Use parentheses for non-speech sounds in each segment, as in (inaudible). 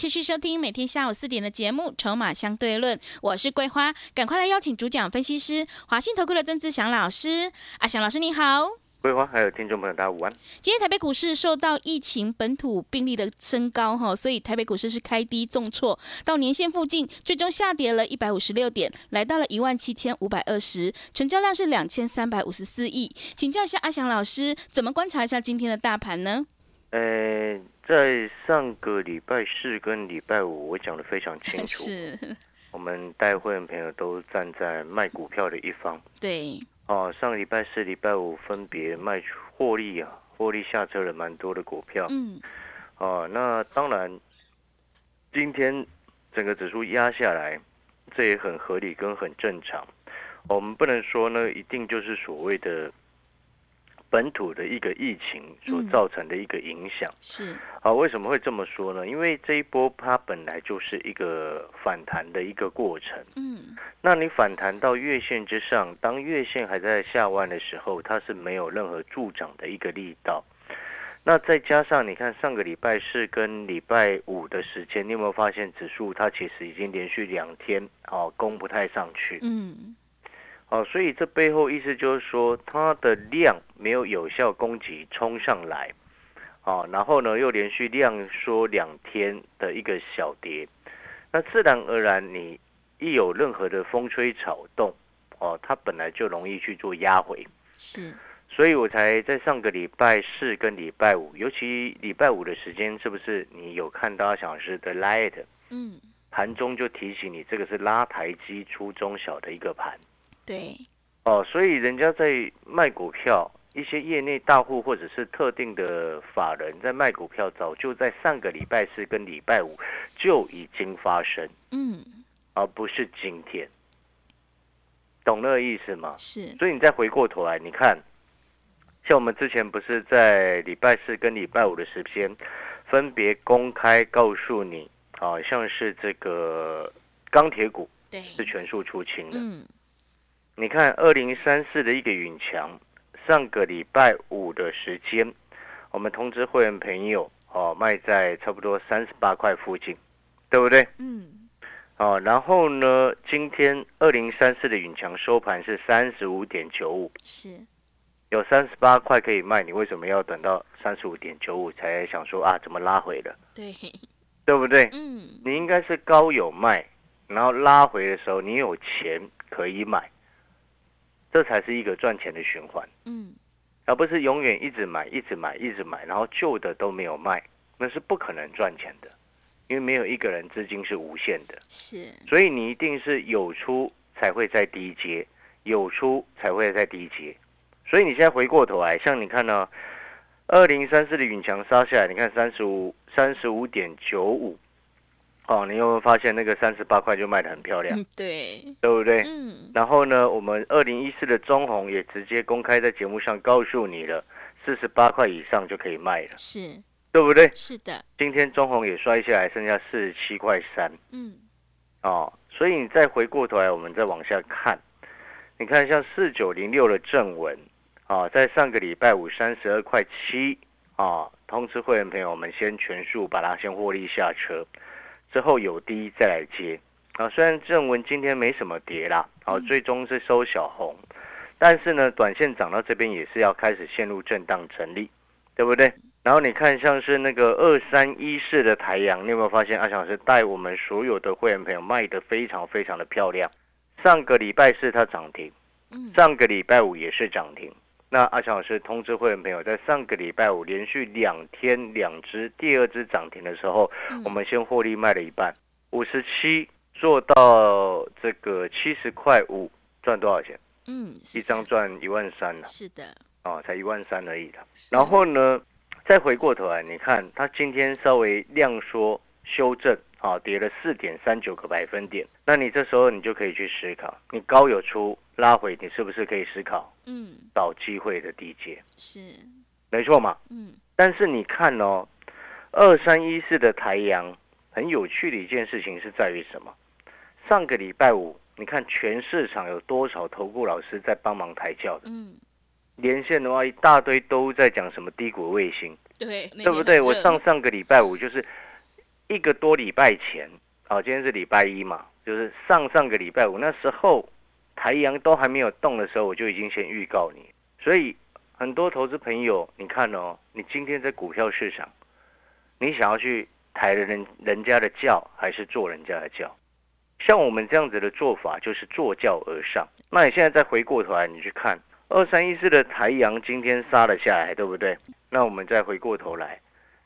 欢迎持续收听每天下午四点的节目《筹码相对论》，我是桂花，赶快来邀请主讲分析师华信投顾的曾志祥老师。阿祥老师你好，桂花还有听众朋友大家午安。今天台北股市受到疫情本土病例的升高哈，所以台北股市是开低重挫，到年线附近，最终下跌了一百五十六点，来到了一万七千五百二十，成交量是两千三百五十四亿。请教一下阿祥老师，怎么观察一下今天的大盘呢？呃，在上个礼拜四跟礼拜五，我讲的非常清楚，(laughs) 是，我们带会员朋友都站在卖股票的一方。对，哦，上个礼拜四、礼拜五分别卖出获利啊，获利下车了蛮多的股票。嗯，哦，那当然，今天整个指数压下来，这也很合理跟很正常。我们不能说呢，一定就是所谓的本土的一个疫情所嗯造成的一个影响。是，啊，为什么会这么说呢？因为这一波它本来就是一个反弹的一个过程。嗯，那你反弹到月线之上，当月线还在下弯的时候，它是没有任何助长的一个力道。那再加上你看上个礼拜四跟礼拜五的时间，你有没有发现指数它其实已经连续两天啊攻不太上去？嗯，哦，所以这背后意思就是说，它的量没有有效供给冲上来，哦，然后呢又连续量缩两天的一个小跌，那自然而然你一有任何的风吹草动，哦，它本来就容易去做压回，是，所以我才在上个礼拜四跟礼拜五，尤其礼拜五的时间，是不是你有看到小时的 light 嗯，盘中就提醒你，这个是拉台机出中小的一个盘。对，哦，所以人家在卖股票，一些业内大户或者是特定的法人在卖股票，早就在上个礼拜四跟礼拜五就已经发生，嗯，而不是今天。懂那个意思吗？是，所以你再回过头来，你看，像我们之前不是在礼拜四跟礼拜五的时间，分别公开告诉你，好、像是这个钢铁股对，是全数出清的。嗯，你看二零三四的一个允强，上个礼拜五的时间，我们通知会员朋友哦，卖在差不多三十八块附近，对不对？嗯，哦，然后呢，今天二零三四的允强收盘是三十五点九五，是，有三十八块可以卖，你为什么要等到三十五点九五才想说啊，怎么拉回了，对，对不对？嗯，你应该是高有卖，然后拉回的时候你有钱可以买，这才是一个赚钱的循环。嗯，而不是永远一直买、一直买、一直买，然后旧的都没有卖，那是不可能赚钱的，因为没有一个人资金是无限的，是，所以你一定是有出才会在低阶，有出才会在低阶。所以你现在回过头来，像你看呢，二零三四的永强杀下来，你看三十五、三十五点九五，哦，你有没有发现那个三十八块就卖的很漂亮，嗯，对，对不对？嗯，然后呢，我们二零一四的中红也直接公开在节目上告诉你了，四十八块以上就可以卖了，是，对不对？是的，今天中红也摔下来，剩下四十七块三。嗯，哦，所以你再回过头来，我们再往下看，你看像四九零六的正文啊，在上个礼拜五三十二块七啊，通知会员朋友，我们先全数把它先获利下车，之后有低再来接。啊，虽然正文今天没什么跌啦，好、嗯最终是收小红，但是呢，短线涨到这边也是要开始陷入震荡整理，对不对？然后你看像是那个二三一四的台阳，你有没有发现阿翔老师带我们所有的会员朋友卖得非常非常的漂亮？上个礼拜四它涨停，嗯，上个礼拜五也是涨停。那阿强老师通知会员朋友，在上个礼拜五连续两天两只，第二只涨停的时候，嗯。我们先获利卖了一半，五十七做到这个七十块五，赚多少钱？嗯，一张赚一万三了，是的，哦，才一万三而已的。然后呢，再回过头来，你看它今天稍微量缩修正，啊，跌了四点三九个百分点。那你这时候你就可以去思考，你高有出拉回，你是不是可以思考嗯，找机会的低阶？是，没错嘛。嗯但是你看哦，二三一四的台阳很有趣的一件事情是在于什么？上个礼拜五，你看全市场有多少投顾老师在帮忙抬轿的？嗯，连线的话，一大堆都在讲什么低谷卫星，对，对不对？我上上个礼拜五就是一个多礼拜前，啊，今天是礼拜一嘛，就是上上个礼拜五那时候，太阳都还没有动的时候，我就已经先预告你。所以很多投资朋友，你看哦，你今天在股票市场，你想要去抬人人家的轿，还是坐人家的轿？像我们这样子的做法，就是坐轿而上。那你现在再回过头来，你去看二三一四的台阳今天杀了下来，对不对？那我们再回过头来，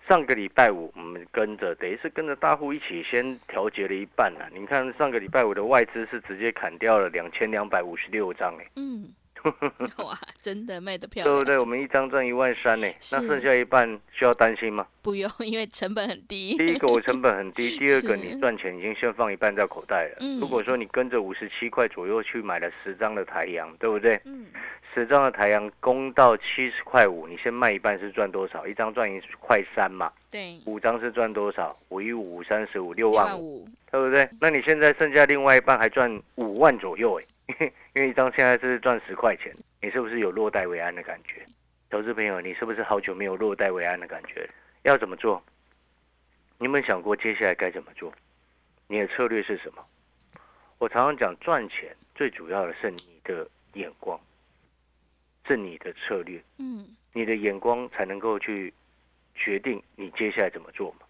上个礼拜五我们跟着，等于是跟着大户一起先调节了一半了。你看上个礼拜五的外资是直接砍掉了两千两百五十六张，哎，嗯，(laughs) 哇，真的卖的漂亮，对不对？我们一张赚一万三呢，那剩下一半需要担心吗？不用，因为成本很低。第一个我成本很低，第二个 (laughs) 你赚钱已经先放一半在口袋了。嗯如果说你跟着五十七块左右去买了十张的台阳，对不对？嗯，十张的台阳攻到七十块五，你先卖一半是赚多少？一张赚一块三嘛，对，五张是赚多少？五一五三十五六六万五，万五，对不对？那你现在剩下另外一半还赚五万左右哎，(laughs) 因为一张现在是赚十块钱，你是不是有落袋为安的感觉？投资朋友，你是不是好久没有落袋为安的感觉？要怎么做？你有没有想过接下来该怎么做？你的策略是什么？我常常讲，赚钱最主要的是你的眼光，是你的策略。嗯，你的眼光才能够去决定你接下来怎么做嘛。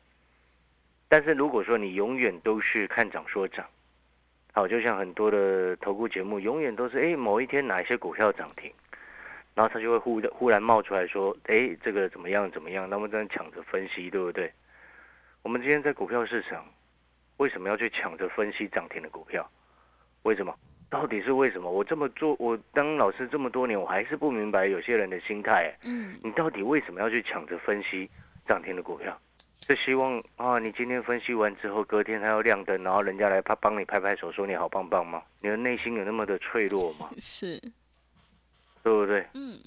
但是如果说你永远都是看涨说涨，好，就像很多的投顾节目，永远都是哎某一天哪一些股票涨停，然后他就会忽忽然冒出来说，哎这个怎么样怎么样，那么在抢着分析，对不对？我们今天在股票市场为什么要去抢着分析涨停的股票？为什么？到底是为什么？我这么做，我当老师这么多年，我还是不明白有些人的心态。哎嗯，你到底为什么要去抢着分析涨停的股票？是希望啊，你今天分析完之后，隔天还要亮灯，然后人家来拍帮你拍拍手，说你好棒棒吗？你的内心有那么的脆弱吗？(laughs) 是，对不对？嗯，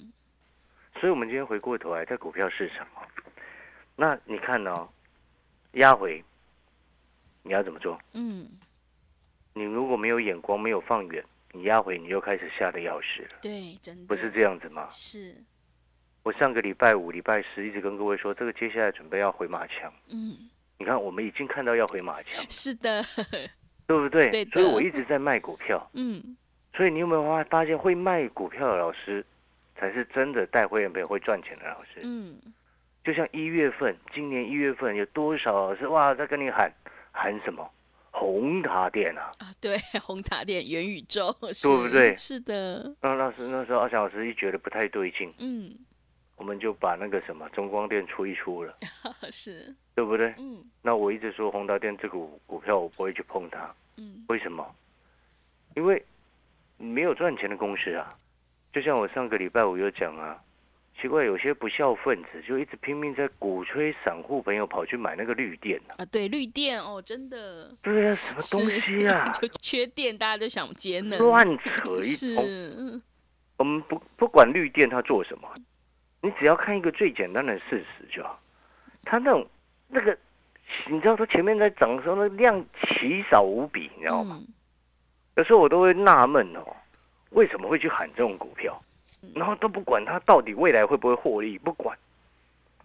所以，我们今天回过头来，在股票市场哦，那你看哦，压回，你要怎么做？嗯，你如果没有眼光，没有放远，你压回，你就开始吓得要死了，对，真的不是这样子吗？是，我上个礼拜五、礼拜十一直跟各位说，这个接下来准备要回马枪。嗯，你看，我们已经看到要回马枪。是的，对不对？对的所以我一直在卖股票。嗯，所以你有没有发发现，会卖股票的老师，才是真的带会员朋友会赚钱的老师？嗯，就像一月份，今年一月份有多少老师哇在跟你喊喊什么红塔店啊？啊，对，(laughs) 红塔店元宇宙，对不对是的，那老师那时候阿翔老师一觉得不太对劲，嗯，我们就把那个什么中光电出一出了，(laughs) 是，对不对？嗯那我一直说宏达电这股股票我不会去碰它，嗯，为什么？因为没有赚钱的公司啊。就像我上个礼拜我有讲啊，奇怪，有些不孝分子就一直拼命在鼓吹散户朋友跑去买那个绿电啊，啊，对，绿电哦，真的，对啊，什么东西啊，(laughs) 就缺电，大家都想节能，乱扯一，通。嗯我们不不管绿电它做什么，你只要看一个最简单的事实就好。它那种那个，你知道它前面在涨的时候，那量奇少无比，你知道吗？嗯有时候我都会纳闷哦，为什么会去喊这种股票，然后都不管它到底未来会不会获利，不管。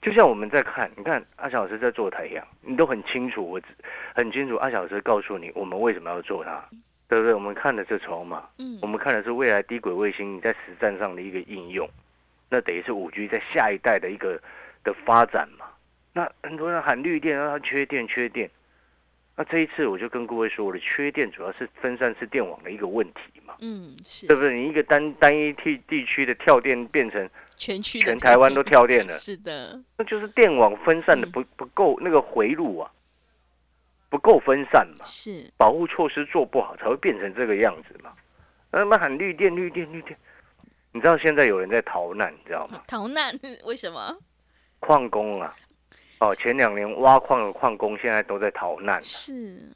就像我们在看，你看阿小老师在做太阳，你都很清楚，我只很清楚。阿小老师告诉你，我们为什么要做它，对不对？我们看的是筹码，嗯我们看的是未来低轨卫星你在实战上的一个应用，那等于是五 G 在下一代的一个的发展嘛。那很多人喊绿电，让它缺电缺电。那这一次我就跟各位说，我的缺电主要是分散式电网的一个问题嘛，嗯，是对不对？你一个单单一地地区的跳电变成全区全台湾都跳电了，(laughs) 是的，那就是电网分散的嗯不不够那个回路啊，不够分散嘛。是，保护措施做不好，才会变成这个样子嘛。那么喊绿电、绿电、绿电，你知道现在有人在逃难，你知道吗？逃难为什么？矿工啊，哦，前两年挖矿的矿工现在都在逃难。是，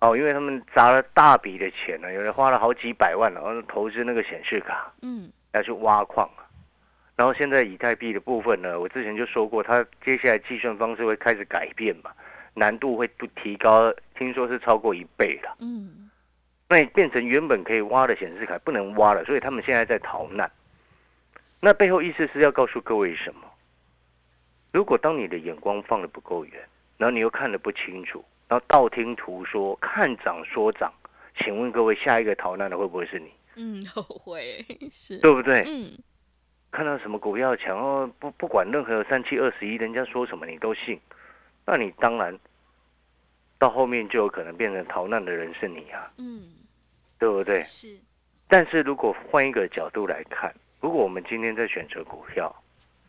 哦，因为他们砸了大笔的钱呢，有人花了好几百万，然后投资那个显示卡，嗯，要去挖矿啊。然后现在以太币的部分呢，我之前就说过，它接下来计算方式会开始改变嘛，难度会不提高，听说是超过一倍了。嗯，那你变成原本可以挖的显示卡不能挖了，所以他们现在在逃难。那背后意思是要告诉各位什么？如果当你的眼光放的不够远，然后你又看得不清楚，然后道听途说，看涨说涨，请问各位，下一个逃难的会不会是你？嗯，后悔是，对不对？嗯，看到什么股票强哦，不不管任何三七二十一，人家说什么你都信，那你当然到后面就有可能变成逃难的人是你啊，嗯，对不对？是，但是如果换一个角度来看，如果我们今天在选择股票，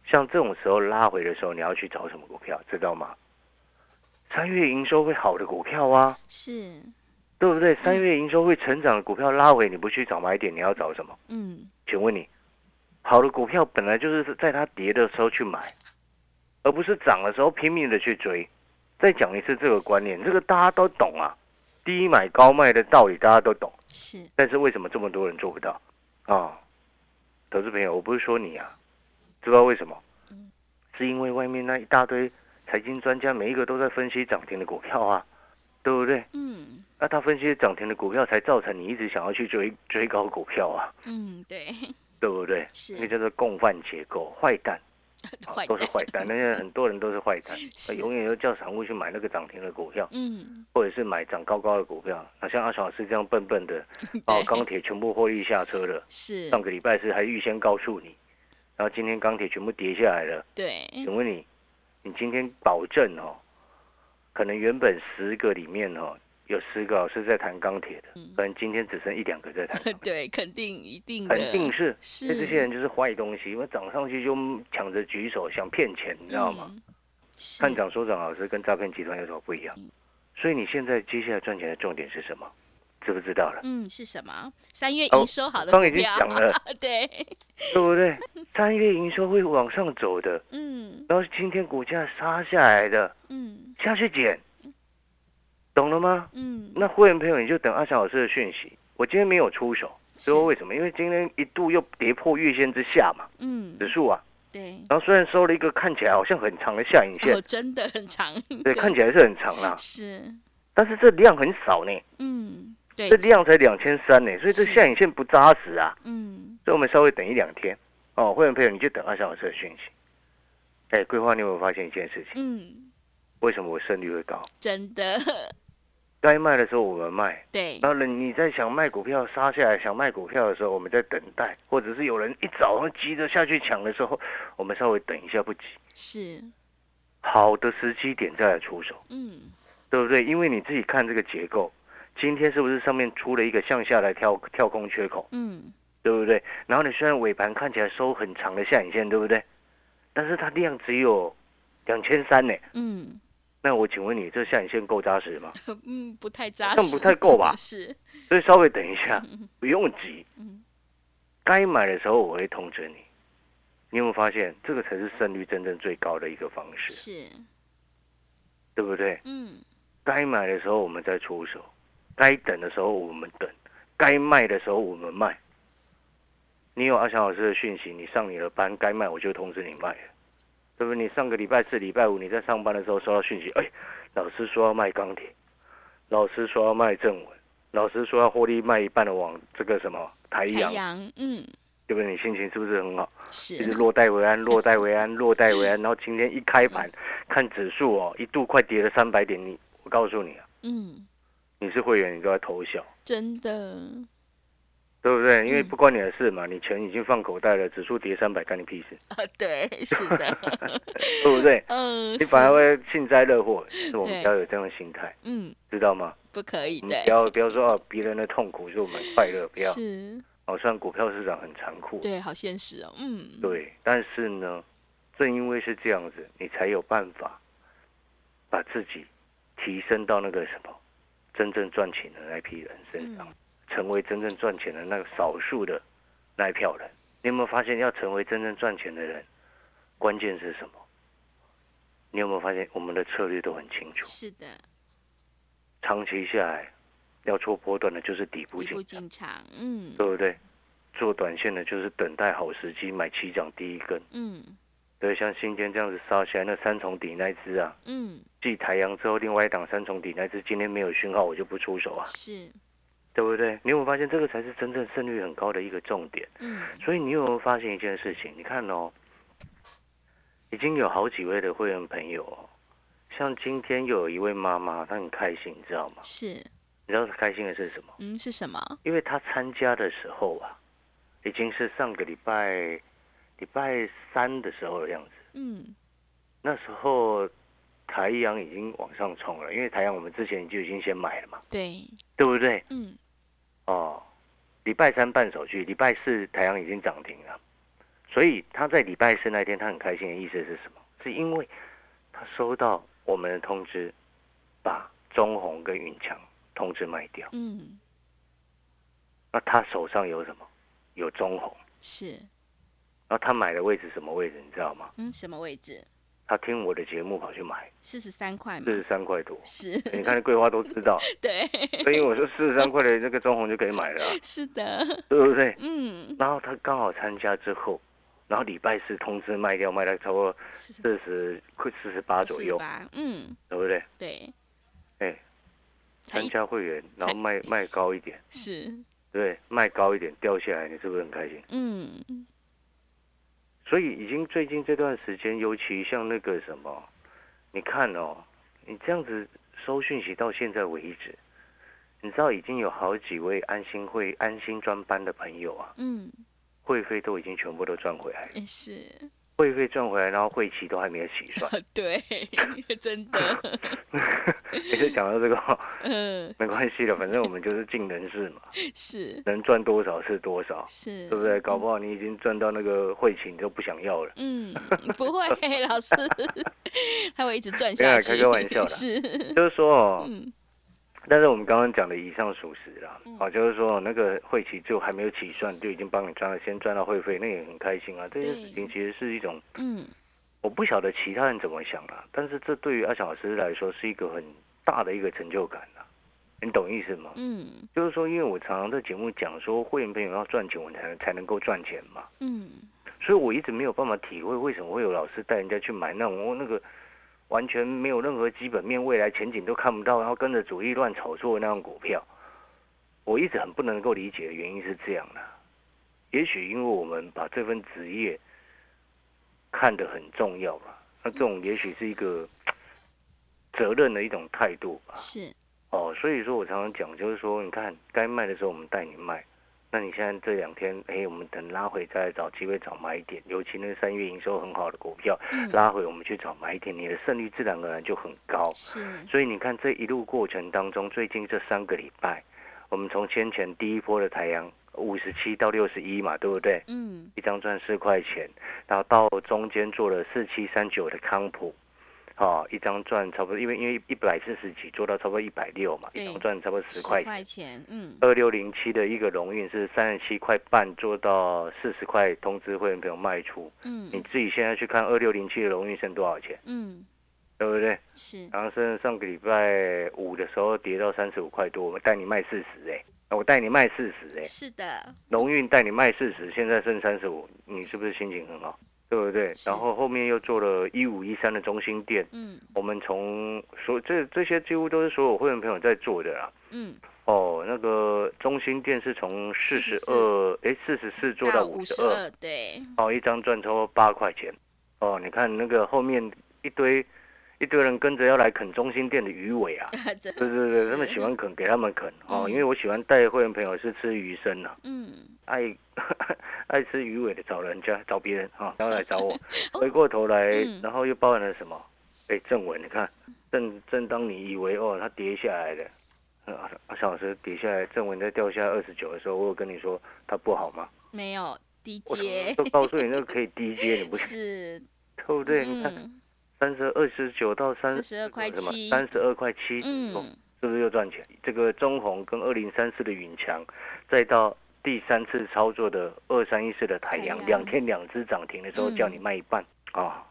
像这种时候拉回的时候，你要去找什么股票，知道吗？三月营收会好的股票啊，是，对不对？三月营收会成长的股票拉回，你不去找买点，你要找什么？嗯，请问你，好的股票本来就是在它跌的时候去买，而不是涨的时候拼命的去追。再讲一次这个观念，这个大家都懂啊，低买高卖的道理大家都懂。是，但是为什么这么多人做不到啊？投资朋友，我不是说你啊，知道为什么？嗯是因为外面那一大堆财经专家，每一个都在分析涨停的股票啊，对不对？嗯，那他分析涨停的股票，才造成你一直想要去追追高股票啊，嗯，对，对不对？是那个叫做共犯结构，坏蛋，(laughs) 都是坏蛋。那些很多人都是坏蛋，(laughs) 是永远都叫散户去买那个涨停的股票，嗯，或者是买涨高高的股票。那像阿小老师这样笨笨的，(laughs) 哦，对钢铁全部获利下车了。是，上个礼拜是还预先告诉你，然后今天钢铁全部跌下来了。对，请问你，你今天保证哦，可能原本十个里面哦，有十个老师在谈钢铁的，可能今天只剩一两个在谈。(laughs) 对，肯定一定的，肯定是，是这些人就是坏东西，因为涨上去就抢着举手想骗钱，你知道吗？看涨说涨，老师跟诈骗集团有什么不一样？嗯所以你现在接下来赚钱的重点是什么？知不知道了？嗯，是什么？三月哦营收好的刚已经，讲了，(laughs) 对，(laughs) 对不对？三月营收会往上走的，嗯然后今天股价杀下来的，嗯下去捡，懂了吗？嗯，那会员朋友你就等阿翔老师的讯息。我今天没有出手，是。最后为什么？因为今天一度又跌破月线之下嘛，嗯，指数啊，对，然后虽然收了一个看起来好像很长的下影线哦，，真的很长，(laughs) (laughs) 对，看起来是很长啦，是，但是这量很少呢，嗯，对。这，量才两千三呢，所以这下影线不扎实啊，嗯，所以我们稍微等一两天。哦，会员朋友你就等阿翔老师的讯息。哎，桂花，你有没有发现一件事情？嗯，为什么我胜率会高？真的，该卖的时候我们卖，对，然后呢，你在想卖股票杀下来想卖股票的时候，我们在等待，或者是有人一早上急着下去抢的时候，我们稍微等一下不急，是，好的时机点再来出手，嗯，对不对？因为你自己看这个结构，今天是不是上面出了一个向下来跳跳空缺口，嗯，对不对？然后你虽然尾盘看起来收很长的下影线，对不对？但是它量只有两千三呢。嗯，那我请问你，这下影线够扎实吗？(laughs) 嗯，不太扎实，不太够吧 (laughs) 是，所以稍微等一下，不用急嗯。该买的时候我会通知你。你有没有发现，这个才是胜率真正最高的一个方式，是，对不对？嗯，该买的时候我们再出手，该等的时候我们等，该卖的时候我们卖。你有阿翔老师的讯息，你上你的班该卖我就通知你卖了，对不对？你上个礼拜四、礼拜五你在上班的时候收到讯息，哎，老师说要卖钢铁，老师说要卖正文，老师说要获利卖一半的往这个什么台太阳，阳，嗯，对不对？你心情是不是很好？是就是落袋为安，落袋为安，落袋为安。然后今天一开盘，看指数哦，一度快跌了三百点，你我告诉你啊，嗯，你是会员，你都在偷笑，真的，对不对？因为嗯不关你的事嘛，你钱已经放口袋了，指数跌三百，干你屁事，(laughs) 啊，对，是的，(laughs) 对不对？(laughs) 嗯，你反而会幸灾乐祸，是我们要有这样的心态，嗯，知道吗？不可以的不，要不要说哦，别人的痛苦是我们快乐，不要。是，哦，虽然股票市场很残酷，对，好现实哦，嗯，对，但是呢，正因为是这样子，你才有办法把自己提升到那个什么真正赚钱的那批人身上，成为真正赚钱的那个少数的那一票人。你有没有发现，要成为真正赚钱的人，关键是什么？你有没有发现我们的策略都很清楚？是的，长期下来，要做波段的就是底部进场，嗯对不对？做短线的就是等待好时机买起涨第一根。嗯对，像今天这样子杀起来，那三重底那一只啊，嗯，继太阳之后，另外一档三重底那只今天没有讯号，我就不出手啊，是，对不对？你有没有发现这个才是真正胜率很高的一个重点？嗯所以你有没有发现一件事情？你看哦，已经有好几位的会员朋友哦，像今天又有一位妈妈，她很开心，你知道吗？是，你知道她开心的是什么？嗯是什么？因为她参加的时候啊，已经是上个礼拜礼拜三的时候的样子。嗯那时候台阳已经往上冲了，因为台阳我们之前就已经先买了嘛，对，对不对？嗯哦，礼拜三办手续，礼拜四太阳已经涨停了，所以他在礼拜四那天他很开心的意思是什么？是因为他收到我们的通知，把中红跟云强通知卖掉，嗯那他手上有什么？有中红，是，然后他买的位置什么位置？你知道吗？嗯什么位置？他听我的节目跑去买，四十三块嘛。四，十三块多。是，你看桂花都知道，(laughs) 对，所以我说四十三块的那个中红就可以买了啊、(laughs) 是的，对不对？嗯。然后他刚好参加之后，然后礼拜四通知卖掉，卖到差不多四四十快四十八左右，八，嗯。对不对？对，哎，参加会员，然后卖卖高一点，是，对？卖高一点掉下来，你是不是很开心？嗯所以已经最近这段时间，尤其像那个什么，你看哦，你这样子收讯息到现在为止，你知道已经有好几位安心会安心专班的朋友啊，嗯，会费都已经全部都赚回来了，也是，会费赚回来，然后会期都还没有起算。(laughs) 对，(laughs) 真的，(laughs) 每次讲到这个哦，嗯，没关系的，反正我们就是尽人事嘛，是。能赚多少是多少，是，对不对？搞不好你已经赚到那个会期，你都不想要了。嗯，不会，老师，他会一直赚下去，开个玩笑啦。是，就是说哦，嗯但是我们刚刚讲的以上属实啦嗯，哦，就是说那个会期就还没有起算，就已经帮你赚了，先赚到会费，那也很开心啊。这件事情其实是一种，嗯我不晓得其他人怎么想啦，但是这对于阿翔老师来说是一个很大的一个成就感啦。你懂意思吗？嗯就是说，因为我常常在节目讲说，会员朋友要赚钱，我才能才能够赚钱嘛。嗯，所以我一直没有办法体会为什么会有老师带人家去买那种那个完全没有任何基本面、未来前景都看不到，然后跟着主力乱炒作的那种股票。我一直很不能够理解的原因是这样的，也许因为我们把这份职业看得很重要吧，那这种也许是一个责任的一种态度吧。是，哦，所以说我常常讲，就是说，你看该卖的时候我们带你卖，那你现在这两天，哎，我们等拉回再找机会找买点，尤其那个三月营收很好的股票，嗯拉回我们去找买点，你的胜率自然而然就很高。是，所以你看这一路过程当中，最近这三个礼拜，我们从先前第一波的太阳五十七到六十一嘛，对不对？嗯一张赚四块钱，然后到中间做了四七三九的康普，哦，一张赚差不多，因为因为一百四十几做到差不多一百六嘛，一张赚差不多十块钱。块钱，嗯。二六零七的一个荣运是三十七块半做到四十块，通知会员朋友卖出。嗯。你嗯自己现在去看二六零七的荣运剩多少钱，嗯，对不对？是，然后剩上个礼拜五的时候跌到三十五块多，我们带你卖四十哎，我带你卖四十哎，是的，荣运带你卖四十，现在剩三十五，你是不是心情很好？对不对？然后后面又做了一五一三的中心店，嗯。我们从所这这些几乎都是所有会员朋友在做的啦。嗯，哦，那个中心店是从四十二哎四。十四做到五五十二，十二，对，哦，一张赚超过八块钱。哦，你看那个后面一堆一堆人跟着要来啃中心店的鱼尾啊，(laughs) 对对对，他们喜欢啃，给他们啃哦，嗯。因为我喜欢带会员朋友是吃鱼生啊，嗯。爱 (laughs) 爱吃鱼尾的找人家找别人啊，然后来找我，(laughs) 回过头来嗯，然后又包含了什么？哎，正文，你看，正正当你以为哦它跌下来的，啊，小老师跌下来，正文在掉下二十九的时候，我有跟你说它不好吗？没有低我阶，都告诉你那个可以低阶，你不是是，对不对？你看嗯三十二十九到三十二块七三十二块七，哦嗯是不是又赚钱？这个中红跟二零三四的云强，再到第三次操作的二三一四的太阳，两天两只涨停的时候嗯叫你卖一半啊、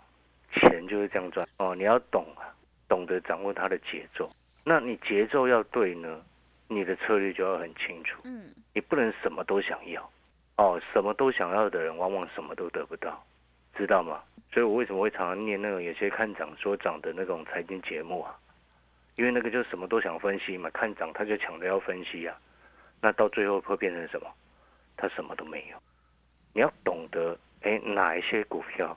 钱就是这样赚哦。你要懂啊，懂得掌握它的节奏。那你节奏要对呢，你的策略就要很清楚。嗯，你不能什么都想要哦，什么都想要的人，往往什么都得不到，知道吗？所以我为什么会常常念那种有些看涨说涨的那种财经节目啊？因为那个就什么都想分析嘛，看涨他就抢着要分析啊，那到最后会变成什么？他什么都没有。你要懂得，哎，哪一些股票，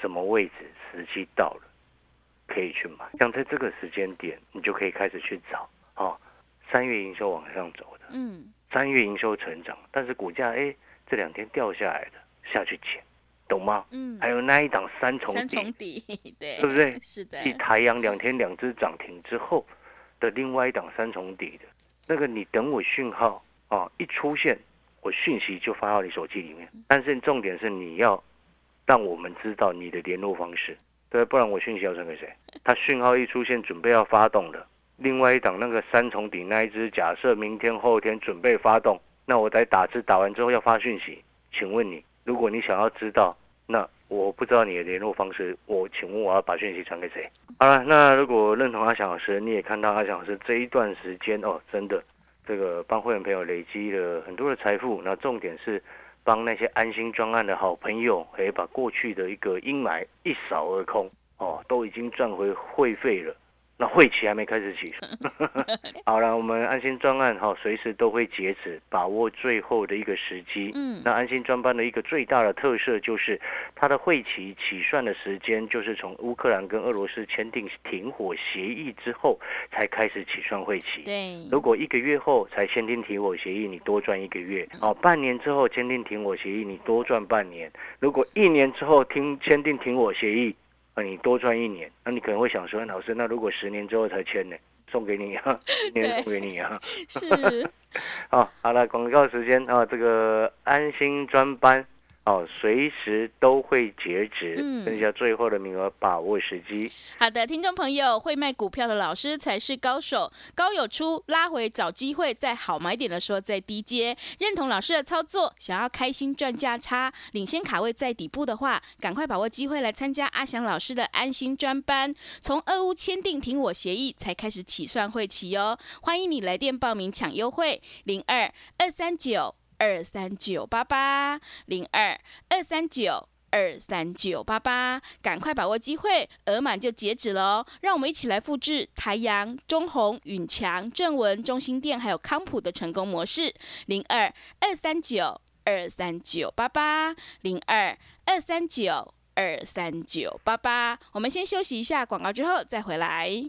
什么位置，时机到了，可以去买。像在这个时间点，你就可以开始去找啊。三月营收往上走的，嗯，三月营收成长，但是股价哎这两天掉下来的，下去捡，懂吗？嗯，还有那一档三重三底，重底，(laughs) 对，对不对？(laughs) 是的，继台阳两天两只涨停之后的另外一档三重底的，那个你等我讯号啊一出现，我讯息就发到你手机里面。但是重点是你要让我们知道你的联络方式，对，不然我讯息要传给谁？他讯号一出现，准备要发动的，另外一档那个三重底那一只，假设明天后天准备发动，那我在打字打完之后要发讯息，请问你，如果你想要知道，那我不知道你的联络方式，我请问我要把讯息传给谁？好了，那如果认同阿翔老师，你也看到阿翔老师这一段时间哦，真的这个帮会员朋友累积了很多的财富，那重点是帮那些安心专案的好朋友，可以把过去的一个阴霾一扫而空哦，都已经赚回会费了。那会期还没开始起算，(laughs) 好了，我们安心专案哈，随时都会截止，把握最后的一个时机。嗯，那安心专班的一个最大的特色就是，它的会期起算的时间就是从乌克兰跟俄罗斯签订停火协议之后才开始起算会期。对，如果一个月后才签订停火协议，你多赚一个月；哦，半年之后签订停火协议，你多赚半年；如果一年之后听签订停火协议，啊，你多赚一年。那你可能会想说，老师，那如果十年之后才签呢？送给你啊，十年送给你啊。(laughs) 是，好，好了，广告时间啊，这个安心专班哦，随时都会截止，嗯剩下最后的名额，把握时机。好的，听众朋友，会卖股票的老师才是高手，高有出，拉回找机会，在好买点的时候再低接。认同老师的操作，想要开心赚价差，领先卡位在底部的话，赶快把握机会来参加阿翔老师的安心专班。从二屋签订停火协议才开始起算会期哦，欢迎你来电报名抢优惠，零二二三九二三九八八零二二三九。二三九八八，赶快把握机会，额满就截止喽。让我们一起来复制台阳、中宏、允强、正文、中心店还有康普的成功模式。零二二三九二三九八八，零二二三九二三九八八。我们先休息一下广告，之后再回来。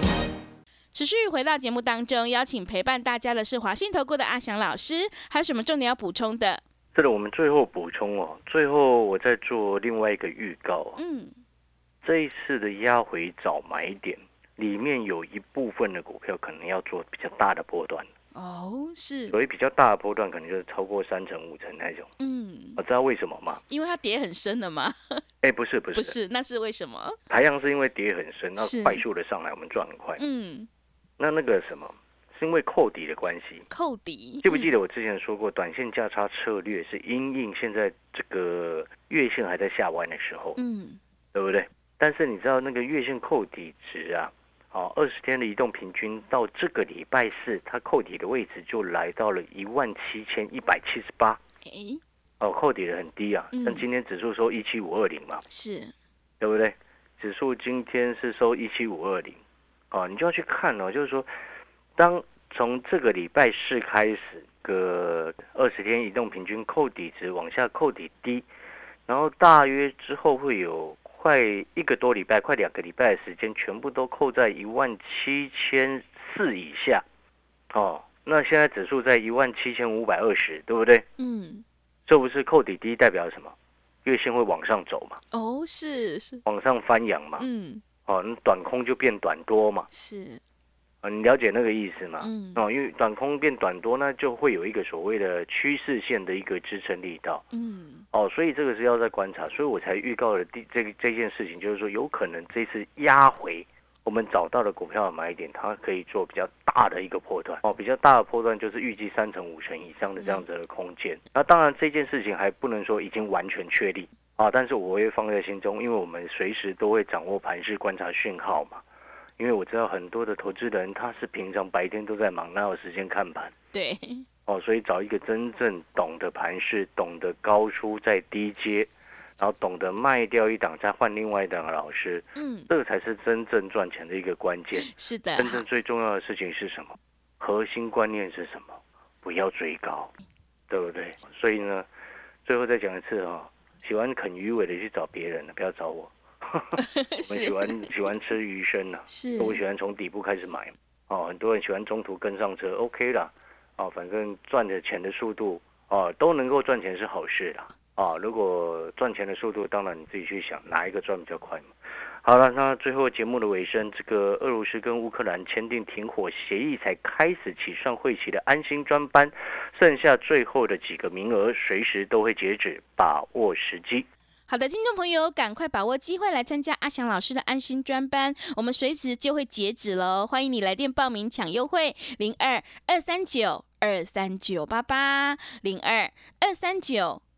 持续回到节目当中，邀请陪伴大家的是华信投顾的阿翔老师，还有什么重点要补充的？这里我们最后补充哦，最后我再做另外一个预告哦，嗯，这一次的压回早买点里面有一部分的股票可能要做比较大的波段，哦，是，所以比较大的波段可能就是超过三成五成那种。嗯，我知道为什么吗？因为它跌很深了嘛，(laughs) 哎，不是不是，不是，那是为什么？台阳是因为跌很深，是那快速的上来，我们赚很快。嗯，那那个什么，是因为扣底的关系。扣底，记不记得我之前说过，短线价差策略是因应现在这个月线还在下弯的时候，嗯？对不对？但是你知道那个月线扣底值啊，哦，二十天的移动平均到这个礼拜四，它扣底的位置就来到了一万七千一百七十八，嗯，哎，哦，扣底的很低啊。但今天指数收一七五二零嘛，是，对不对？指数今天是收一七五二零，哦，你就要去看哦，就是说，当从这个礼拜四开始，个二十天移动平均扣底值往下扣底低，然后大约之后会有快一个多礼拜，快两个礼拜的时间，全部都扣在一万七千四以下，哦，那现在指数在一万七千五百二十，对不对？嗯，这不是扣底低代表什么？月线会往上走嘛，哦，是是，往上翻扬嘛，嗯，哦，那短空就变短多嘛，是，啊，你了解那个意思吗？嗯哦，因为短空变短多，那就会有一个所谓的趋势线的一个支撑力道。嗯，哦，所以这个是要在观察，所以我才预告了第这个这件事情，就是说有可能这次压回，我们找到的股票的买点，它可以做比较大的一个破段。哦，比较大的破段就是预计三成五成以上的这样子的空间。那当然这件事情还不能说已经完全确立啊，但是我会放在心中，因为我们随时都会掌握盘势观察讯号嘛。因为我知道很多的投资人他是平常白天都在忙，哪有时间看盘？对，(laughs) 哦，所以找一个真正懂得盘势、懂得高出在低阶，然后懂得卖掉一档再换另外一档的老师，嗯，这个才是真正赚钱的一个关键。(laughs) 是的，真正最重要的事情是什么？核心观念是什么？不要追高，对不对？所以呢，最后再讲一次哦，喜欢啃鱼尾的去找别人了，不要找我。(laughs) 我们喜是。欢喜欢吃鱼生呢、是，我喜欢从底部开始买，哦，很多人喜欢中途跟上车，OK 啦，哦，反正赚的钱的速度，哦，都能够赚钱是好事啦，啊，如果赚钱的速度，当然你自己去想哪一个赚比较快嘛。好了，那最后节目的尾声，这个俄罗斯跟乌克兰签订停火协议才开始起算会期的安心专班，剩下最后的几个名额，随时都会截止，把握时机。好的，听众朋友，赶快把握机会来参加阿翔老师的安心专班，我们随时就会截止喽，欢迎你来电报名抢优惠，零二二三九二三九八八，零二二三九。